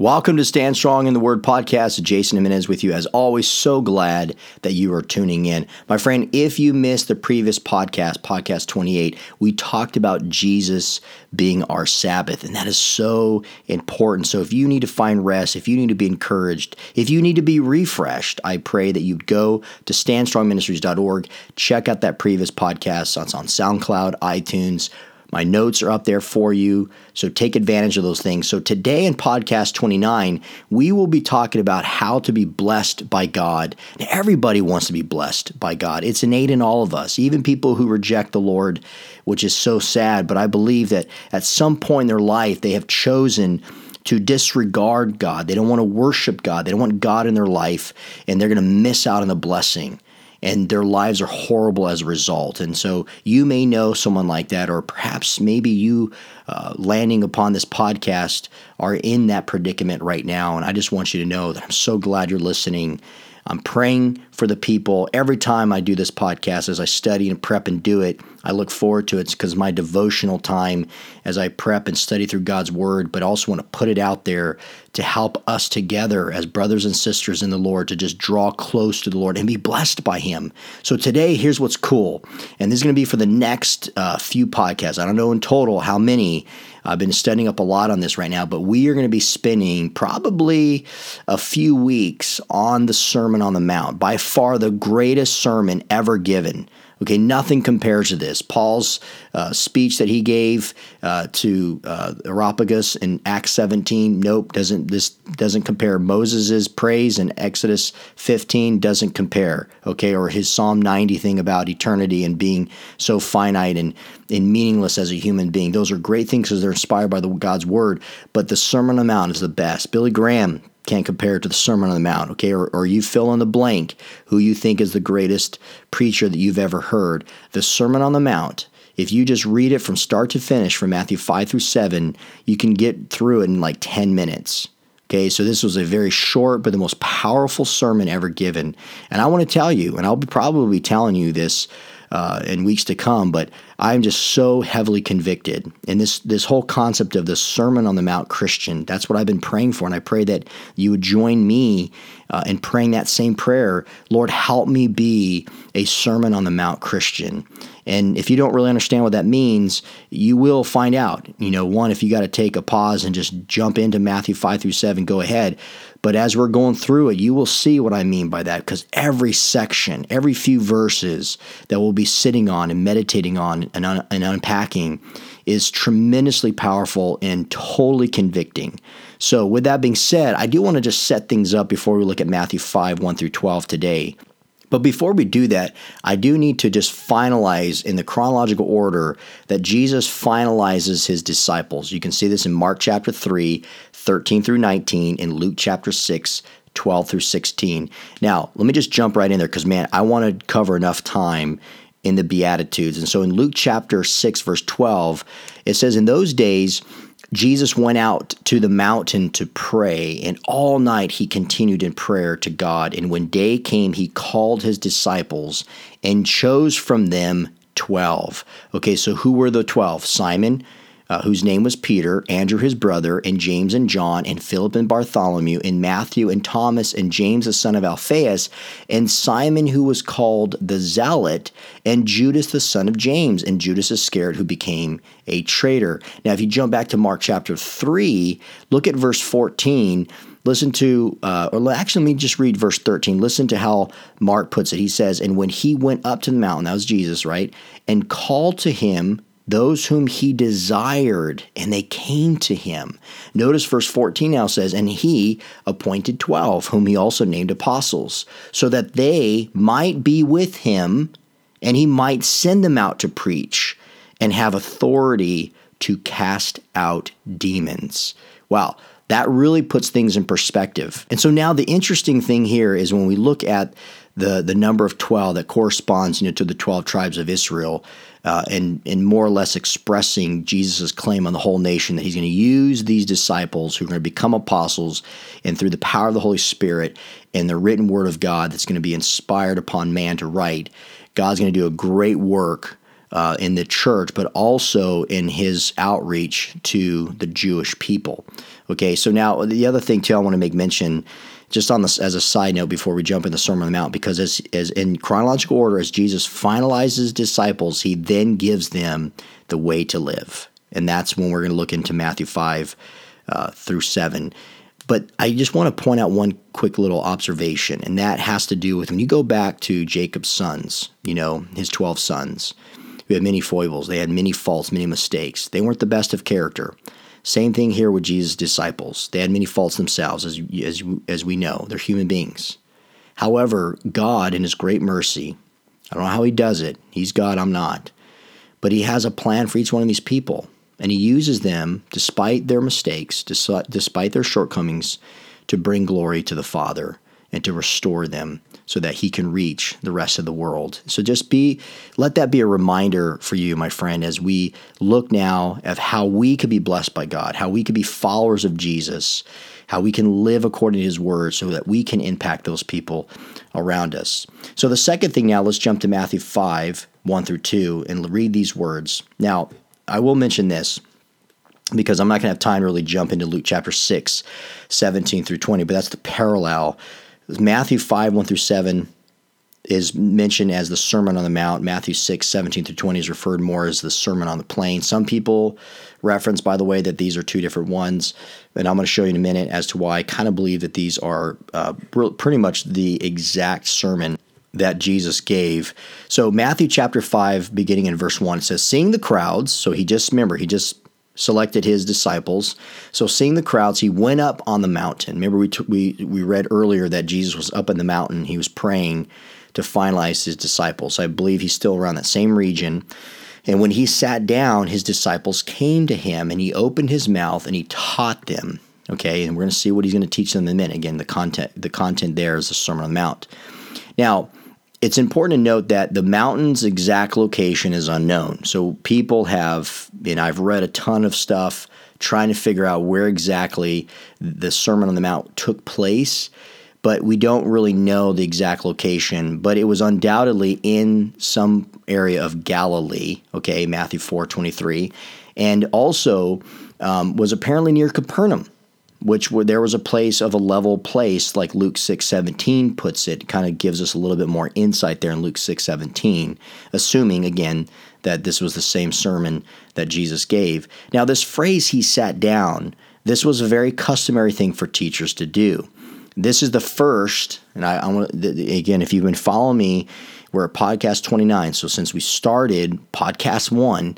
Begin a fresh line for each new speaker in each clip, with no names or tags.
Welcome to Stand Strong in the Word podcast. Jason Jimenez with you. As always, so glad that you are tuning in. My friend, if you missed the previous podcast, podcast 28, we talked about Jesus being our Sabbath, and that is so important. So if you need to find rest, if you need to be encouraged, if you need to be refreshed, I pray that you go to standstrongministries.org, check out that previous podcast. It's on SoundCloud, iTunes, my notes are up there for you, so take advantage of those things. So, today in podcast 29, we will be talking about how to be blessed by God. Now, everybody wants to be blessed by God, it's innate in all of us, even people who reject the Lord, which is so sad. But I believe that at some point in their life, they have chosen to disregard God. They don't want to worship God. They don't want God in their life, and they're going to miss out on the blessing and their lives are horrible as a result. And so you may know someone like that, or perhaps maybe you uh, landing upon this podcast are in that predicament right now. And I just want you to know that I'm so glad you're listening. I'm praying for the people every time I do this podcast as I study and prep and do it. I look forward to it because my devotional time as I prep and study through God's word, but also want to put it out there to help us together as brothers and sisters in the Lord to just draw close to the Lord and be blessed by Him. So today, here's what's cool. And this is going to be for the next uh, few podcasts. I don't know in total how many. I've been studying up a lot on this right now, but we are going to be spending probably a few weeks on the Sermon on the Mount, by far the greatest sermon ever given. Okay, nothing compares to this. Paul's uh, speech that he gave uh, to uh, Areopagus in Acts 17, nope, doesn't this doesn't compare. Moses' praise in Exodus 15 doesn't compare. Okay, or his Psalm 90 thing about eternity and being so finite and, and meaningless as a human being. Those are great things because they're inspired by the God's word. But the Sermon on the Mount is the best. Billy Graham can't compare it to the Sermon on the Mount, okay? Or, or you fill in the blank who you think is the greatest preacher that you've ever heard. The Sermon on the Mount, if you just read it from start to finish from Matthew 5 through 7, you can get through it in like 10 minutes. Okay, so this was a very short but the most powerful sermon ever given. And I want to tell you, and I'll be probably telling you this uh, in weeks to come, but I'm just so heavily convicted. And this this whole concept of the Sermon on the Mount Christian, that's what I've been praying for. And I pray that you would join me uh, in praying that same prayer. Lord, help me be a Sermon on the Mount Christian. And if you don't really understand what that means, you will find out. You know, one, if you got to take a pause and just jump into Matthew 5 through 7, go ahead. But as we're going through it, you will see what I mean by that because every section, every few verses that we'll be sitting on and meditating on and, un- and unpacking is tremendously powerful and totally convicting. So, with that being said, I do want to just set things up before we look at Matthew 5 1 through 12 today. But before we do that, I do need to just finalize in the chronological order that Jesus finalizes his disciples. You can see this in Mark chapter 3, 13 through 19, in Luke chapter 6, 12 through 16. Now, let me just jump right in there because, man, I want to cover enough time in the Beatitudes. And so in Luke chapter 6, verse 12, it says, In those days, Jesus went out to the mountain to pray, and all night he continued in prayer to God. And when day came, he called his disciples and chose from them 12. Okay, so who were the 12? Simon, uh, whose name was Peter, Andrew his brother, and James and John, and Philip and Bartholomew, and Matthew and Thomas, and James the son of Alphaeus, and Simon who was called the Zealot, and Judas the son of James, and Judas Iscariot who became a traitor. Now, if you jump back to Mark chapter 3, look at verse 14 listen to, uh, or actually, let me just read verse 13. Listen to how Mark puts it. He says, And when he went up to the mountain, that was Jesus, right? And called to him those whom he desired, and they came to him. Notice verse 14 now says, And he appointed 12, whom he also named apostles, so that they might be with him, and he might send them out to preach and have authority to cast out demons. Wow, that really puts things in perspective. And so now the interesting thing here is when we look at the the number of 12 that corresponds you know to the 12 tribes of Israel uh, and and more or less expressing Jesus' claim on the whole nation that he's going to use these disciples who are going to become apostles and through the power of the Holy Spirit and the written word of God that's going to be inspired upon man to write God's going to do a great work uh, in the church, but also in his outreach to the Jewish people. Okay, so now the other thing too, I want to make mention, just on this as a side note before we jump in the Sermon on the Mount, because as, as in chronological order, as Jesus finalizes disciples, he then gives them the way to live, and that's when we're going to look into Matthew five uh, through seven. But I just want to point out one quick little observation, and that has to do with when you go back to Jacob's sons, you know, his 12 sons who had many foibles. They had many faults, many mistakes. They weren't the best of character. Same thing here with Jesus' disciples. They had many faults themselves, as, as, as we know. They're human beings. However, God, in His great mercy, I don't know how He does it. He's God, I'm not. But He has a plan for each one of these people. And He uses them, despite their mistakes, despite their shortcomings, to bring glory to the Father and to restore them so that he can reach the rest of the world. So just be let that be a reminder for you, my friend, as we look now at how we could be blessed by God, how we could be followers of Jesus, how we can live according to his word so that we can impact those people around us. So the second thing now, let's jump to Matthew 5, 1 through 2, and read these words. Now, I will mention this because I'm not going to have time to really jump into Luke chapter 6, 17 through 20, but that's the parallel Matthew 5, 1 through 7 is mentioned as the Sermon on the Mount. Matthew 6, 17 through 20 is referred more as the Sermon on the Plain. Some people reference, by the way, that these are two different ones. And I'm going to show you in a minute as to why I kind of believe that these are uh, pretty much the exact sermon that Jesus gave. So, Matthew chapter 5, beginning in verse 1, it says, Seeing the crowds, so he just, remember, he just selected his disciples. So, seeing the crowds, he went up on the mountain. Remember, we, t- we, we read earlier that Jesus was up in the mountain. He was praying to finalize his disciples. I believe he's still around that same region. And when he sat down, his disciples came to him and he opened his mouth and he taught them. Okay, and we're going to see what he's going to teach them in a minute. Again, the content the content there is the Sermon on the Mount. Now, it's important to note that the mountain's exact location is unknown. So people have, and I've read a ton of stuff trying to figure out where exactly the Sermon on the Mount took place, but we don't really know the exact location. But it was undoubtedly in some area of Galilee, okay, Matthew 4 23, and also um, was apparently near Capernaum which were, there was a place of a level place, like Luke 6:17 puts it, kind of gives us a little bit more insight there in Luke 6:17, assuming again that this was the same sermon that Jesus gave. Now, this phrase "he sat down," this was a very customary thing for teachers to do. This is the first, and I, I want again, if you've been following me, we're at podcast 29. So since we started podcast one,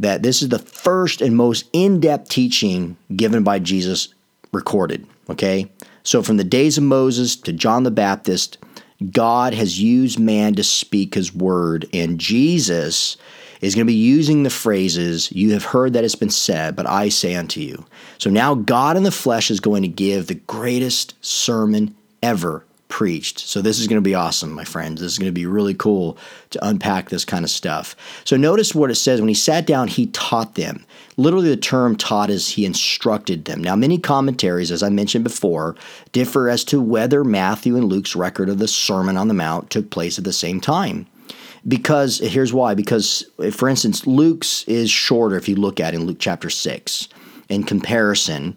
that this is the first and most in depth teaching given by Jesus recorded. Okay? So from the days of Moses to John the Baptist, God has used man to speak his word, and Jesus is going to be using the phrases, You have heard that it's been said, but I say unto you. So now God in the flesh is going to give the greatest sermon ever preached. So this is going to be awesome, my friends. This is going to be really cool to unpack this kind of stuff. So notice what it says when he sat down, he taught them. Literally, the term taught is he instructed them. Now, many commentaries, as I mentioned before, differ as to whether Matthew and Luke's record of the Sermon on the Mount took place at the same time. Because here's why. Because, for instance, Luke's is shorter if you look at it in Luke chapter 6 in comparison.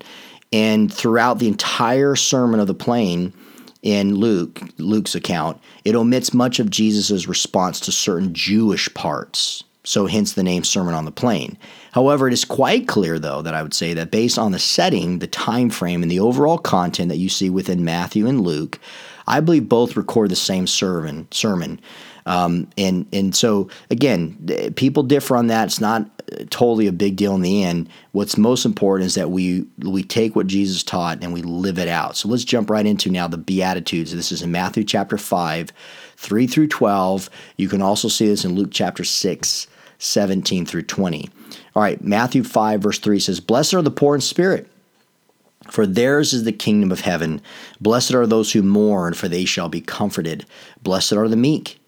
And throughout the entire Sermon of the Plain, in Luke, Luke's account, it omits much of Jesus' response to certain Jewish parts. So, hence the name Sermon on the Plain. However, it is quite clear, though, that I would say that based on the setting, the time frame, and the overall content that you see within Matthew and Luke, I believe both record the same sermon. Sermon, um, and and so again, people differ on that. It's not totally a big deal in the end. What's most important is that we we take what Jesus taught and we live it out. So let's jump right into now the Beatitudes. This is in Matthew chapter five, three through twelve. You can also see this in Luke chapter six. 17 through 20. All right, Matthew 5, verse 3 says, Blessed are the poor in spirit, For theirs is the kingdom of heaven. Blessed are those who mourn, for they shall be comforted. Blessed are the meek,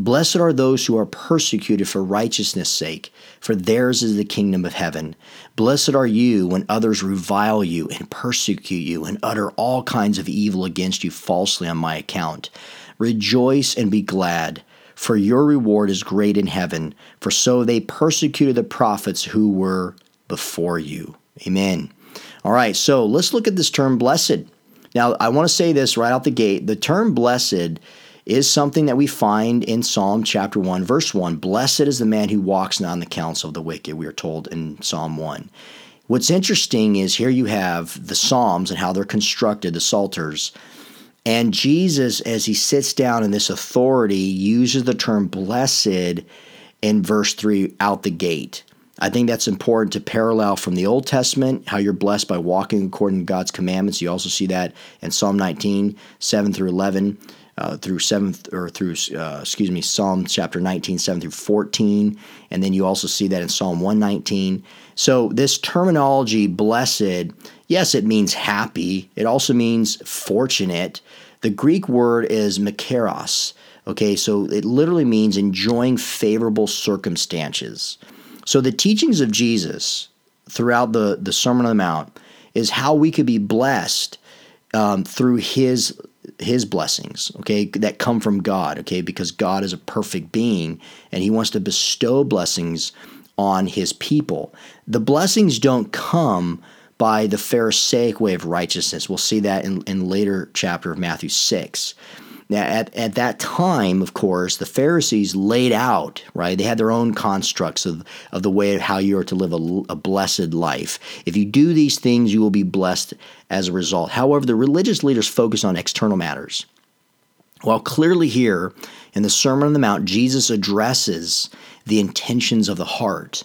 Blessed are those who are persecuted for righteousness' sake, for theirs is the kingdom of heaven. Blessed are you when others revile you and persecute you and utter all kinds of evil against you falsely on my account. Rejoice and be glad, for your reward is great in heaven, for so they persecuted the prophets who were before you. Amen. All right, so let's look at this term blessed. Now, I want to say this right out the gate. The term blessed is something that we find in Psalm chapter 1, verse 1. Blessed is the man who walks not in the counsel of the wicked, we are told in Psalm 1. What's interesting is here you have the Psalms and how they're constructed, the Psalters. And Jesus, as he sits down in this authority, uses the term blessed in verse 3 out the gate. I think that's important to parallel from the Old Testament, how you're blessed by walking according to God's commandments. You also see that in Psalm 19, 7 through 11 uh, through seventh or through uh, excuse me Psalm chapter 19 7 through 14 and then you also see that in Psalm 119 so this terminology blessed yes it means happy. It also means fortunate. The Greek word is makarios okay so it literally means enjoying favorable circumstances. So the teachings of Jesus throughout the the Sermon on the Mount is how we could be blessed um, through his his blessings, okay, that come from God, okay, because God is a perfect being and he wants to bestow blessings on his people. The blessings don't come by the Pharisaic way of righteousness. We'll see that in, in later chapter of Matthew 6. Now, at, at that time, of course, the Pharisees laid out, right? They had their own constructs of, of the way of how you are to live a, a blessed life. If you do these things, you will be blessed as a result. However, the religious leaders focus on external matters. While clearly here in the Sermon on the Mount, Jesus addresses the intentions of the heart.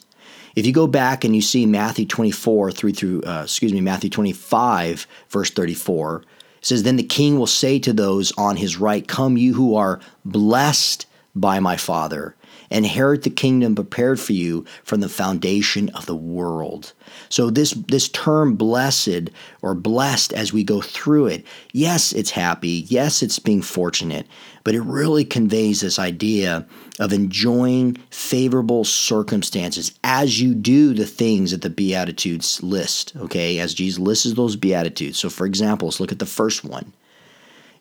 If you go back and you see Matthew 24 3 through, uh, excuse me, Matthew 25, verse 34, it says, Then the king will say to those on his right, Come, you who are blessed by my Father, inherit the kingdom prepared for you from the foundation of the world. So this this term blessed or blessed as we go through it, yes, it's happy, yes, it's being fortunate, but it really conveys this idea of enjoying favorable circumstances as you do the things that the Beatitudes list, okay? As Jesus lists those Beatitudes. So for example, let's look at the first one.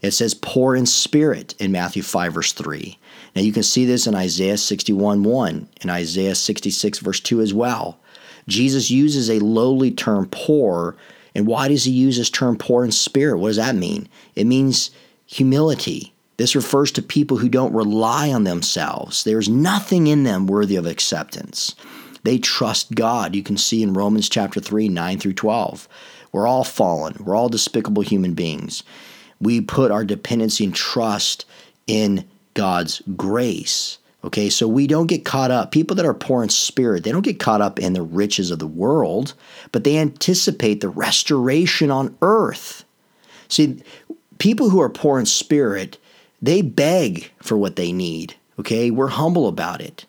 It says poor in spirit in Matthew 5, verse 3. Now you can see this in Isaiah 61, 1, and Isaiah 66, verse 2 as well. Jesus uses a lowly term poor. And why does he use this term poor in spirit? What does that mean? It means humility. This refers to people who don't rely on themselves. There's nothing in them worthy of acceptance. They trust God. You can see in Romans chapter 3, 9 through 12. We're all fallen. We're all despicable human beings we put our dependency and trust in God's grace. Okay, so we don't get caught up. People that are poor in spirit, they don't get caught up in the riches of the world, but they anticipate the restoration on earth. See, people who are poor in spirit, they beg for what they need. Okay, we're humble about it.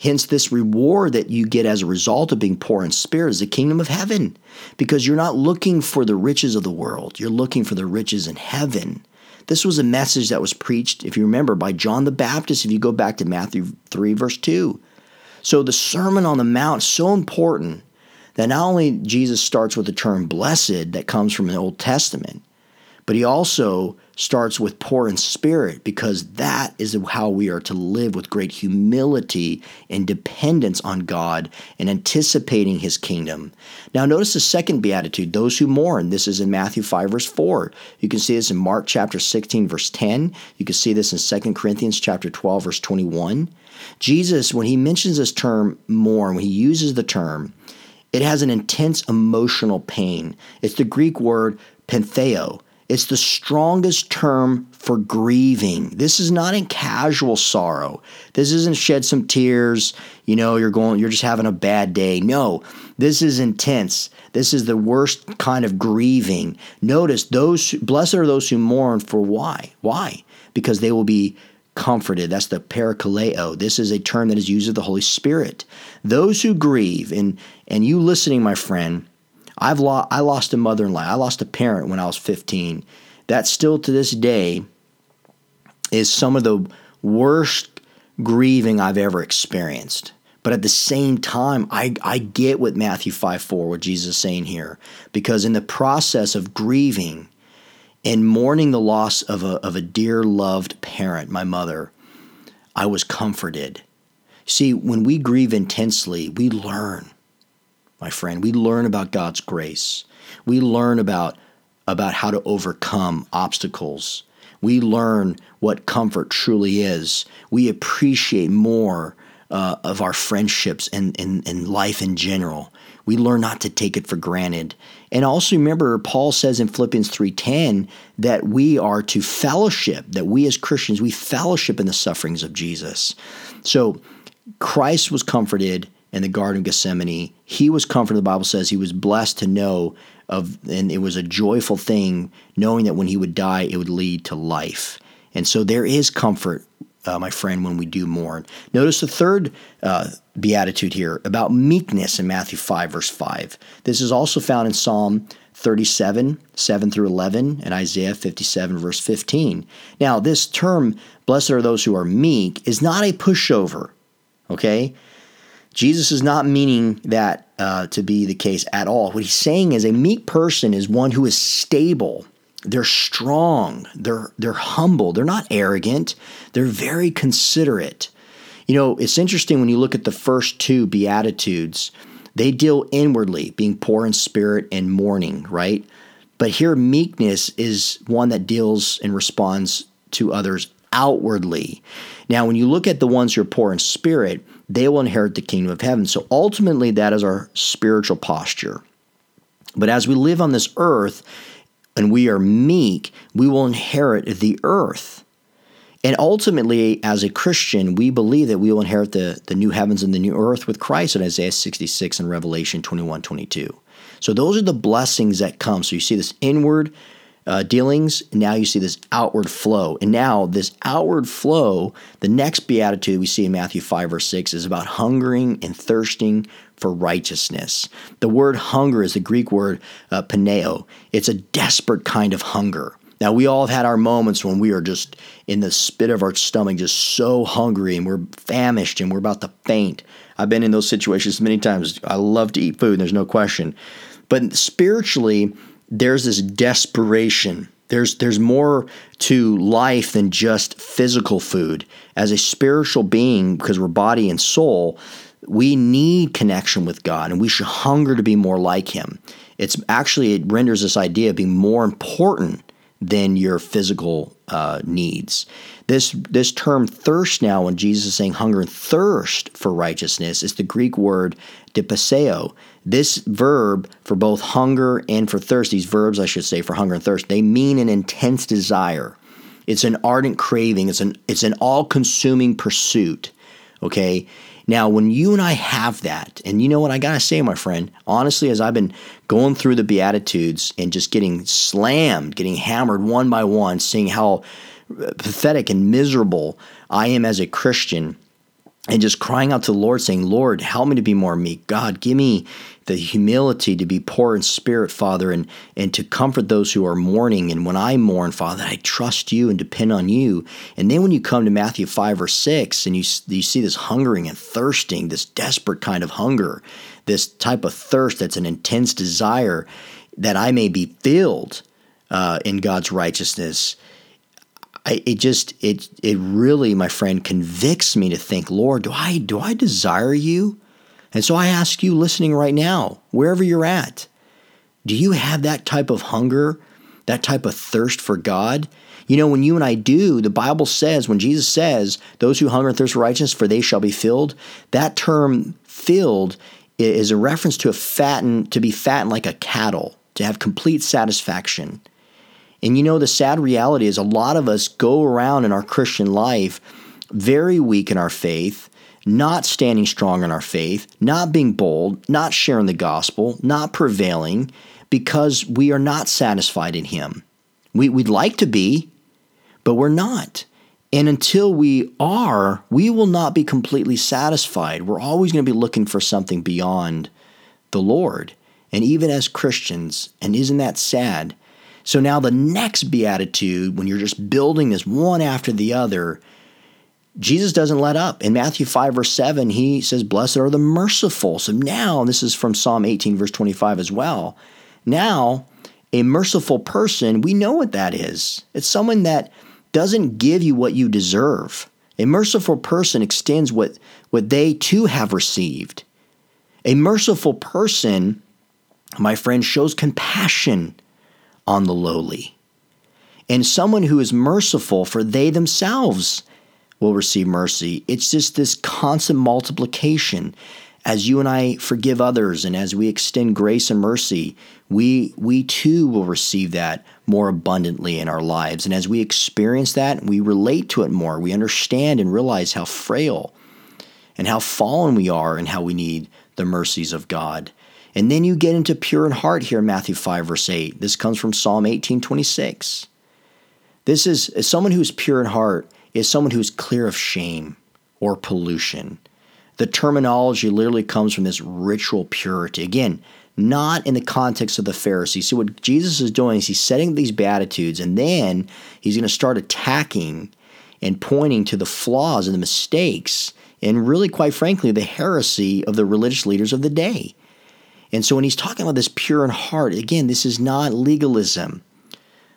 Hence, this reward that you get as a result of being poor in spirit is the kingdom of heaven, because you're not looking for the riches of the world, you're looking for the riches in heaven. This was a message that was preached, if you remember, by John the Baptist, if you go back to Matthew 3, verse 2. So the Sermon on the Mount is so important that not only Jesus starts with the term blessed that comes from the Old Testament, but he also starts with poor in spirit because that is how we are to live with great humility and dependence on God and anticipating his kingdom. Now, notice the second beatitude those who mourn. This is in Matthew 5, verse 4. You can see this in Mark chapter 16, verse 10. You can see this in 2 Corinthians chapter 12, verse 21. Jesus, when he mentions this term mourn, when he uses the term, it has an intense emotional pain. It's the Greek word pentheo It's the strongest term for grieving. This is not in casual sorrow. This isn't shed some tears, you know, you're going you're just having a bad day. No. This is intense. This is the worst kind of grieving. Notice those blessed are those who mourn for why? Why? Because they will be comforted. That's the parakaleo. This is a term that is used of the Holy Spirit. Those who grieve, and and you listening, my friend, I've lost I lost a mother-in-law. I lost a parent when I was 15. That still to this day is some of the worst grieving I've ever experienced. But at the same time, I, I get what Matthew 5 4, what Jesus is saying here. Because in the process of grieving and mourning the loss of a, of a dear, loved parent, my mother, I was comforted. See, when we grieve intensely, we learn my friend. We learn about God's grace. We learn about, about how to overcome obstacles. We learn what comfort truly is. We appreciate more uh, of our friendships and, and, and life in general. We learn not to take it for granted. And also remember, Paul says in Philippians 3.10 that we are to fellowship, that we as Christians, we fellowship in the sufferings of Jesus. So Christ was comforted in the Garden of Gethsemane. He was comforted, the Bible says he was blessed to know of, and it was a joyful thing knowing that when he would die, it would lead to life. And so there is comfort, uh, my friend, when we do mourn. Notice the third uh, beatitude here about meekness in Matthew 5, verse 5. This is also found in Psalm 37, 7 through 11, and Isaiah 57, verse 15. Now, this term, blessed are those who are meek, is not a pushover, okay? Jesus is not meaning that uh, to be the case at all. What he's saying is a meek person is one who is stable. They're strong. They're they're humble. They're not arrogant. They're very considerate. You know, it's interesting when you look at the first two beatitudes. They deal inwardly, being poor in spirit and mourning, right? But here, meekness is one that deals and responds to others outwardly. Now, when you look at the ones who are poor in spirit, they will inherit the kingdom of heaven. So ultimately, that is our spiritual posture. But as we live on this earth and we are meek, we will inherit the earth. And ultimately, as a Christian, we believe that we will inherit the, the new heavens and the new earth with Christ in Isaiah 66 and Revelation 21 22. So those are the blessings that come. So you see this inward uh, dealings. Now you see this outward flow. And now, this outward flow, the next beatitude we see in Matthew 5 or 6 is about hungering and thirsting for righteousness. The word hunger is the Greek word uh, paneo, it's a desperate kind of hunger. Now, we all have had our moments when we are just in the spit of our stomach, just so hungry and we're famished and we're about to faint. I've been in those situations many times. I love to eat food, there's no question. But spiritually, there's this desperation. There's there's more to life than just physical food. As a spiritual being, because we're body and soul, we need connection with God and we should hunger to be more like him. It's actually it renders this idea of being more important than your physical uh, needs. This this term thirst now, when Jesus is saying hunger and thirst for righteousness, is the Greek word dipaseo. This verb for both hunger and for thirst, these verbs I should say for hunger and thirst, they mean an intense desire. It's an ardent craving. It's an it's an all-consuming pursuit. Okay. Now, when you and I have that, and you know what I gotta say, my friend, honestly, as I've been going through the Beatitudes and just getting slammed, getting hammered one by one, seeing how uh, pathetic and miserable I am as a Christian, and just crying out to the Lord, saying, Lord, help me to be more meek. God, give me the humility to be poor in spirit, Father, and, and to comfort those who are mourning. And when I mourn, Father, I trust you and depend on you. And then when you come to Matthew 5 or 6 and you, you see this hungering and thirsting, this desperate kind of hunger, this type of thirst that's an intense desire that I may be filled uh, in God's righteousness. I, it just it it really, my friend, convicts me to think, Lord, do I do I desire you? And so I ask you listening right now, wherever you're at, do you have that type of hunger, that type of thirst for God? You know, when you and I do, the Bible says, when Jesus says, those who hunger and thirst for righteousness, for they shall be filled, that term filled is a reference to a fatten, to be fattened like a cattle, to have complete satisfaction. And you know, the sad reality is a lot of us go around in our Christian life very weak in our faith, not standing strong in our faith, not being bold, not sharing the gospel, not prevailing because we are not satisfied in Him. We, we'd like to be, but we're not. And until we are, we will not be completely satisfied. We're always going to be looking for something beyond the Lord. And even as Christians, and isn't that sad? So now the next beatitude, when you're just building this one after the other, Jesus doesn't let up. In Matthew 5, verse 7, he says, Blessed are the merciful. So now, this is from Psalm 18, verse 25 as well. Now, a merciful person, we know what that is. It's someone that doesn't give you what you deserve. A merciful person extends what, what they too have received. A merciful person, my friend, shows compassion on the lowly. And someone who is merciful, for they themselves will receive mercy. It's just this constant multiplication. As you and I forgive others and as we extend grace and mercy, we we too will receive that more abundantly in our lives. And as we experience that, we relate to it more. We understand and realize how frail and how fallen we are and how we need the mercies of God. And then you get into pure in heart here in Matthew 5, verse 8. This comes from Psalm 18, 26. This is someone who is pure in heart is someone who's clear of shame or pollution. The terminology literally comes from this ritual purity. Again, not in the context of the Pharisees. So, what Jesus is doing is he's setting these beatitudes, and then he's going to start attacking and pointing to the flaws and the mistakes, and really, quite frankly, the heresy of the religious leaders of the day. And so, when he's talking about this pure in heart, again, this is not legalism.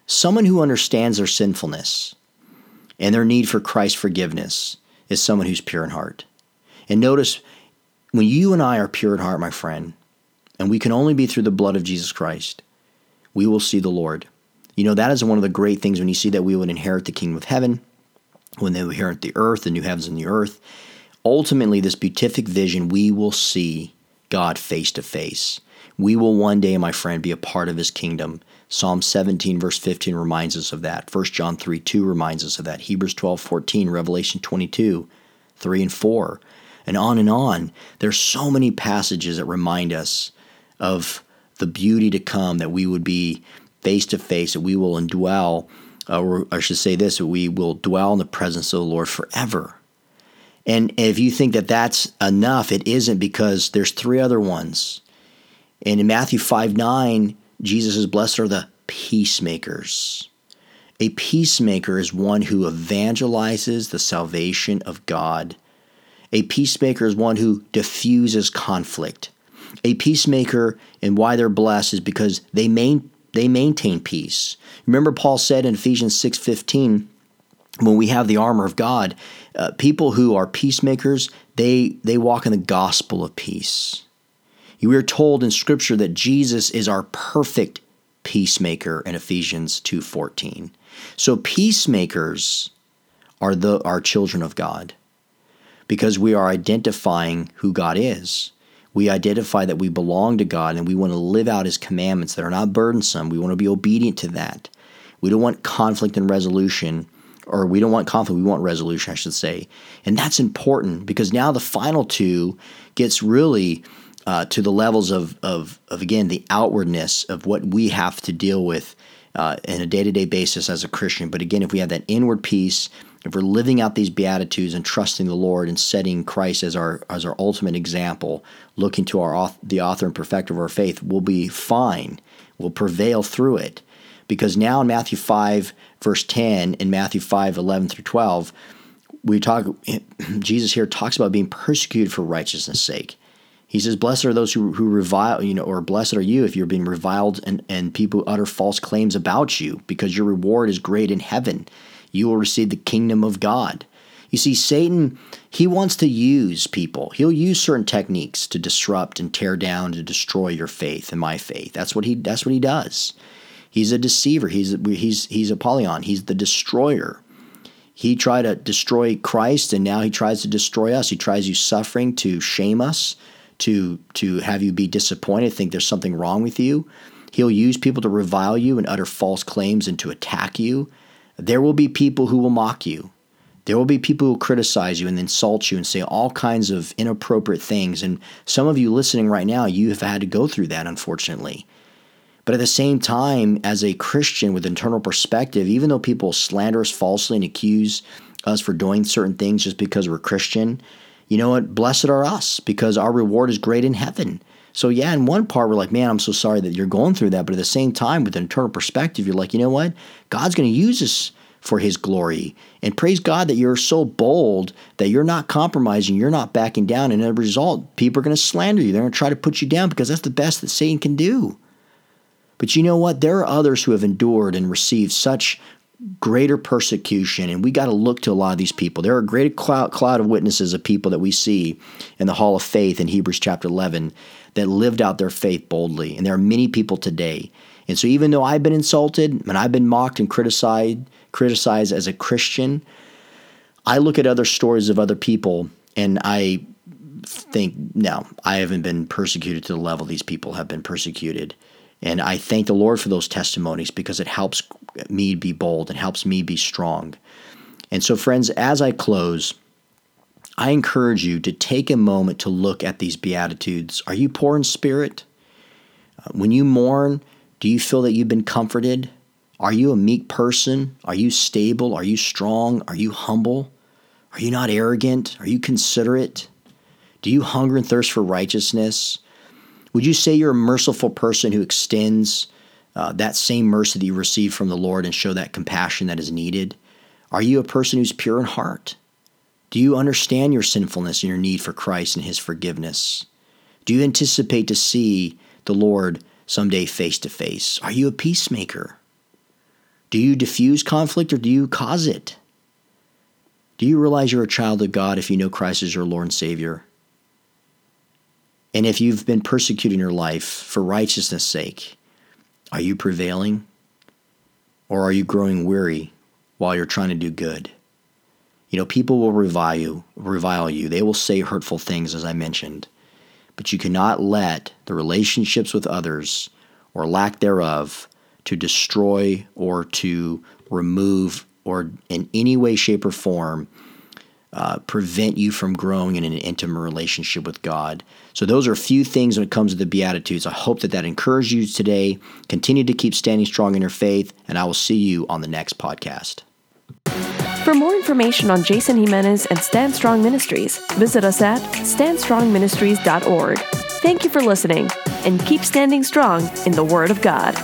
Someone who understands their sinfulness, and their need for Christ's forgiveness is someone who's pure in heart. And notice, when you and I are pure in heart, my friend, and we can only be through the blood of Jesus Christ, we will see the Lord. You know, that is one of the great things when you see that we would inherit the kingdom of heaven, when they inherit the earth, the new heavens and the earth. Ultimately, this beatific vision, we will see God face to face. We will one day, my friend, be a part of his kingdom. Psalm 17, verse 15 reminds us of that. 1 John 3, 2 reminds us of that. Hebrews 12, 14, Revelation 22, 3 and 4, and on and on. There's so many passages that remind us of the beauty to come, that we would be face to face, that we will indwell, uh, or I should say this, that we will dwell in the presence of the Lord forever. And if you think that that's enough, it isn't because there's three other ones. And in Matthew 5 9, Jesus is blessed are the peacemakers. A peacemaker is one who evangelizes the salvation of God. A peacemaker is one who diffuses conflict. A peacemaker and why they're blessed is because they main, they maintain peace. Remember Paul said in Ephesians 6:15 when we have the armor of God, uh, people who are peacemakers, they they walk in the gospel of peace. We are told in Scripture that Jesus is our perfect peacemaker in Ephesians 2:14. So peacemakers are the are children of God because we are identifying who God is. We identify that we belong to God and we want to live out his commandments that are not burdensome. We want to be obedient to that. We don't want conflict and resolution or we don't want conflict, we want resolution, I should say. And that's important because now the final two gets really uh, to the levels of, of, of, again, the outwardness of what we have to deal with uh, in a day to day basis as a Christian. But again, if we have that inward peace, if we're living out these beatitudes and trusting the Lord and setting Christ as our as our ultimate example, looking to our the author and perfecter of our faith, we'll be fine. We'll prevail through it, because now in Matthew five verse ten and Matthew five eleven through twelve, we talk. Jesus here talks about being persecuted for righteousness' sake. He says, Blessed are those who, who revile, you know, or blessed are you if you're being reviled and, and people utter false claims about you, because your reward is great in heaven. You will receive the kingdom of God. You see, Satan, he wants to use people. He'll use certain techniques to disrupt and tear down, to destroy your faith and my faith. That's what he that's what he does. He's a deceiver. He's he's he's Apollyon. He's the destroyer. He tried to destroy Christ and now he tries to destroy us. He tries use suffering to shame us, to to have you be disappointed, think there's something wrong with you. He'll use people to revile you and utter false claims and to attack you. There will be people who will mock you. There will be people who will criticize you and insult you and say all kinds of inappropriate things. And some of you listening right now, you have had to go through that, unfortunately. But at the same time, as a Christian with internal perspective, even though people slander us falsely and accuse us for doing certain things just because we're Christian, you know what? Blessed are us because our reward is great in heaven. So, yeah, in one part, we're like, man, I'm so sorry that you're going through that. But at the same time, with internal perspective, you're like, you know what? God's going to use us for his glory. And praise God that you're so bold that you're not compromising, you're not backing down. And as a result, people are going to slander you. They're going to try to put you down because that's the best that Satan can do. But you know what? There are others who have endured and received such greater persecution, and we got to look to a lot of these people. There are a great cloud, cloud of witnesses of people that we see in the Hall of Faith in Hebrews chapter 11 that lived out their faith boldly. And there are many people today. And so, even though I've been insulted and I've been mocked and criticized, criticized as a Christian, I look at other stories of other people and I think, no, I haven't been persecuted to the level these people have been persecuted. And I thank the Lord for those testimonies because it helps me be bold and helps me be strong. And so, friends, as I close, I encourage you to take a moment to look at these Beatitudes. Are you poor in spirit? Uh, when you mourn, do you feel that you've been comforted? Are you a meek person? Are you stable? Are you strong? Are you humble? Are you not arrogant? Are you considerate? Do you hunger and thirst for righteousness? Would you say you're a merciful person who extends uh, that same mercy that you receive from the Lord and show that compassion that is needed? Are you a person who's pure in heart? Do you understand your sinfulness and your need for Christ and His forgiveness? Do you anticipate to see the Lord someday face to face? Are you a peacemaker? Do you diffuse conflict or do you cause it? Do you realize you're a child of God if you know Christ as your Lord and Savior? And if you've been persecuting your life for righteousness' sake, are you prevailing? Or are you growing weary while you're trying to do good? You know, people will revile you, revile you. They will say hurtful things, as I mentioned. But you cannot let the relationships with others or lack thereof to destroy or to remove or in any way, shape, or form uh, prevent you from growing in an intimate relationship with God. So, those are a few things when it comes to the Beatitudes. I hope that that encouraged you today. Continue to keep standing strong in your faith, and I will see you on the next podcast.
For more information on Jason Jimenez and Stand Strong Ministries, visit us at standstrongministries.org. Thank you for listening, and keep standing strong in the Word of God.